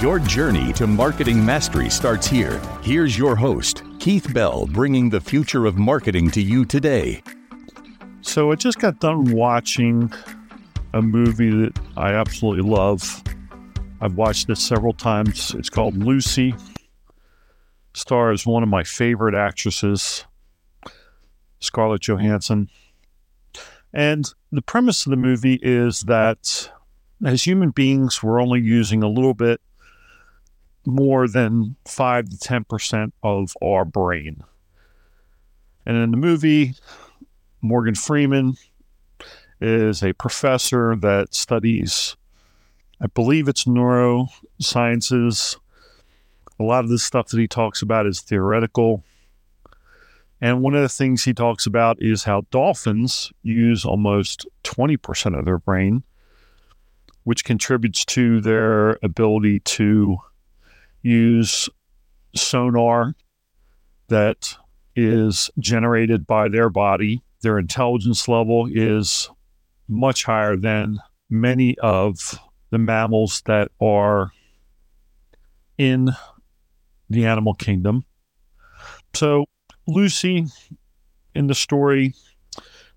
Your journey to marketing mastery starts here. Here's your host, Keith Bell, bringing the future of marketing to you today. So, I just got done watching a movie that I absolutely love. I've watched it several times. It's called Lucy. Stars one of my favorite actresses, Scarlett Johansson. And the premise of the movie is that as human beings, we're only using a little bit more than 5 to 10% of our brain. And in the movie, Morgan Freeman is a professor that studies, I believe it's neurosciences. A lot of the stuff that he talks about is theoretical. And one of the things he talks about is how dolphins use almost 20% of their brain, which contributes to their ability to use sonar that is generated by their body. Their intelligence level is much higher than many of the mammals that are in the animal kingdom. So, Lucy in the story,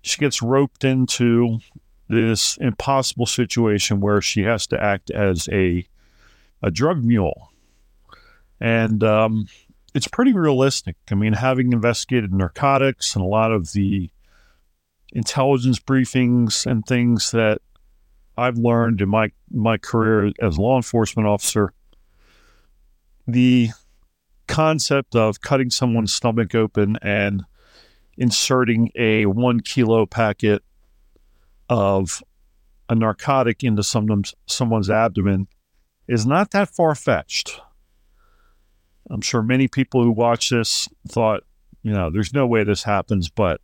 she gets roped into this impossible situation where she has to act as a, a drug mule and um, it's pretty realistic. I mean, having investigated narcotics and a lot of the intelligence briefings and things that I've learned in my my career as law enforcement officer, the concept of cutting someone's stomach open and inserting a one kilo packet of a narcotic into someone's abdomen is not that far fetched. I'm sure many people who watch this thought, you know, there's no way this happens, but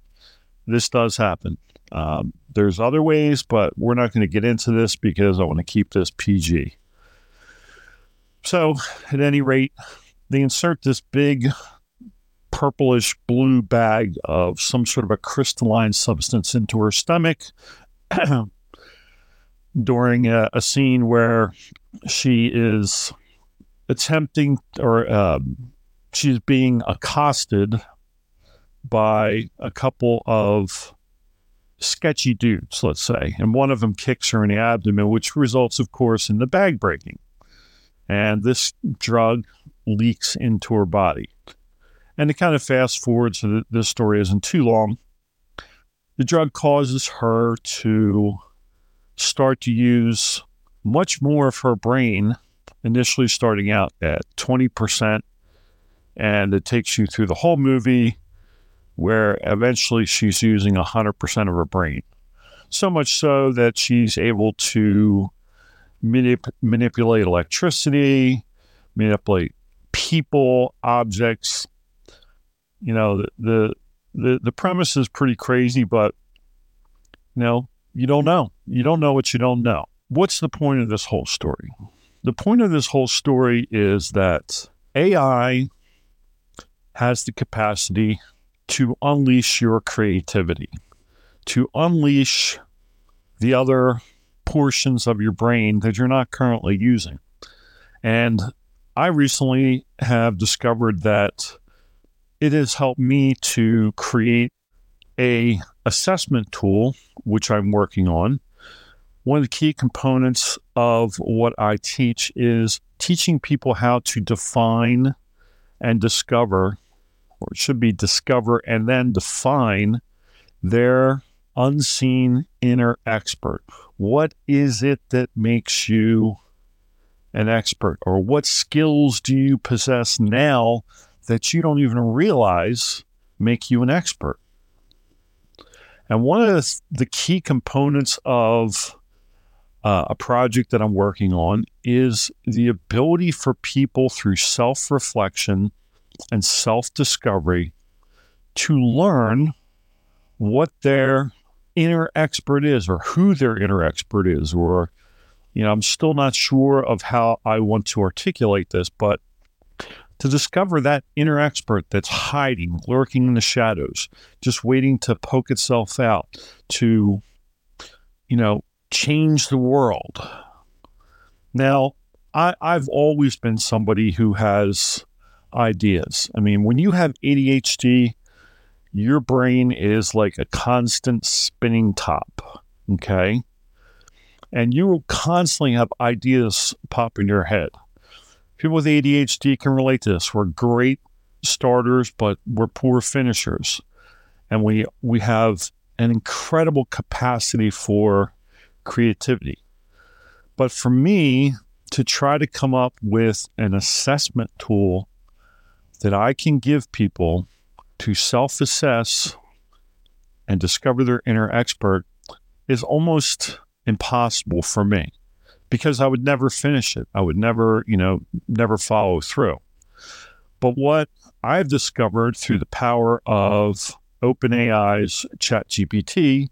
this does happen. Um, there's other ways, but we're not going to get into this because I want to keep this PG. So, at any rate, they insert this big purplish blue bag of some sort of a crystalline substance into her stomach during a, a scene where she is attempting or um, she's being accosted by a couple of sketchy dudes, let's say, and one of them kicks her in the abdomen, which results, of course, in the bag breaking. And this drug leaks into her body. And to kind of fast forward so that this story isn't too long, the drug causes her to start to use much more of her brain initially starting out at 20%, and it takes you through the whole movie where eventually she's using 100% of her brain. So much so that she's able to manip- manipulate electricity, manipulate people, objects. You know, the, the the the premise is pretty crazy, but you know, you don't know. You don't know what you don't know. What's the point of this whole story? The point of this whole story is that AI has the capacity to unleash your creativity, to unleash the other portions of your brain that you're not currently using. And I recently have discovered that it has helped me to create a assessment tool which I'm working on one of the key components of what I teach is teaching people how to define and discover, or it should be discover and then define their unseen inner expert. What is it that makes you an expert? Or what skills do you possess now that you don't even realize make you an expert? And one of the, key components of uh, a project that I'm working on is the ability for people through self reflection and self discovery to learn what their inner expert is or who their inner expert is or you know i'm still not sure of how i want to articulate this but to discover that inner expert that's hiding lurking in the shadows just waiting to poke itself out to you know change the world now I, i've always been somebody who has ideas i mean when you have adhd your brain is like a constant spinning top. Okay. And you will constantly have ideas pop in your head. People with ADHD can relate to this. We're great starters, but we're poor finishers. And we we have an incredible capacity for creativity. But for me, to try to come up with an assessment tool that I can give people to self assess and discover their inner expert is almost impossible for me because I would never finish it. I would never, you know, never follow through. But what I've discovered through the power of OpenAI's ChatGPT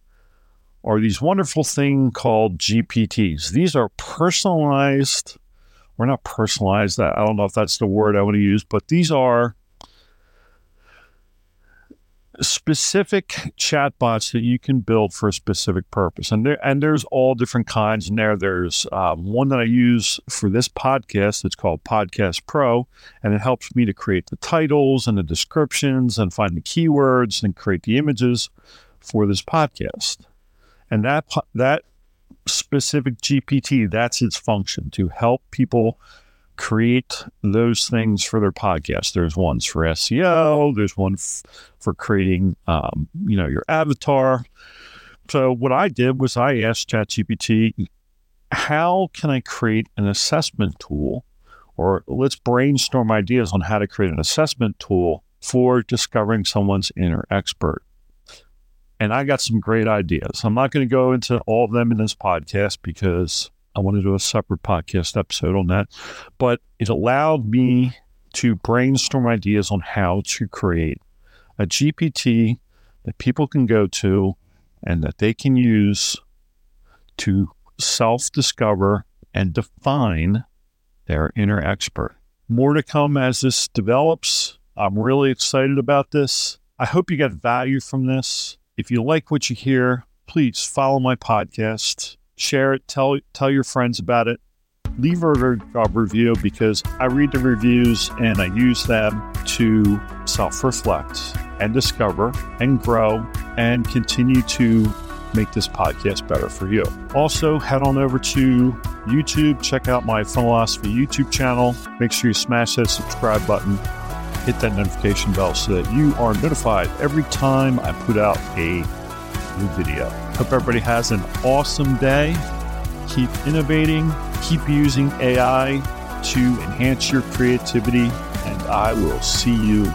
are these wonderful thing called GPTs. These are personalized, we're not personalized, I don't know if that's the word I want to use, but these are specific chatbots that you can build for a specific purpose, and there and there's all different kinds in there. There's um, one that I use for this podcast. It's called Podcast Pro, and it helps me to create the titles and the descriptions and find the keywords and create the images for this podcast. And that that specific GPT, that's its function to help people create those things for their podcast. There's ones for SEO. There's one f- for creating, um, you know, your avatar. So what I did was I asked ChatGPT, how can I create an assessment tool, or let's brainstorm ideas on how to create an assessment tool for discovering someone's inner expert. And I got some great ideas. I'm not going to go into all of them in this podcast because I want to do a separate podcast episode on that. But it allowed me to brainstorm ideas on how to create a GPT that people can go to and that they can use to self discover and define their inner expert. More to come as this develops. I'm really excited about this. I hope you get value from this. If you like what you hear, please follow my podcast share it, tell tell your friends about it. Leave a review because I read the reviews and I use them to self reflect and discover and grow and continue to make this podcast better for you. Also, head on over to YouTube, check out my Funnelosophy YouTube channel. Make sure you smash that subscribe button, hit that notification bell so that you are notified every time I put out a new video. Hope everybody has an awesome day. Keep innovating, keep using AI to enhance your creativity, and I will see you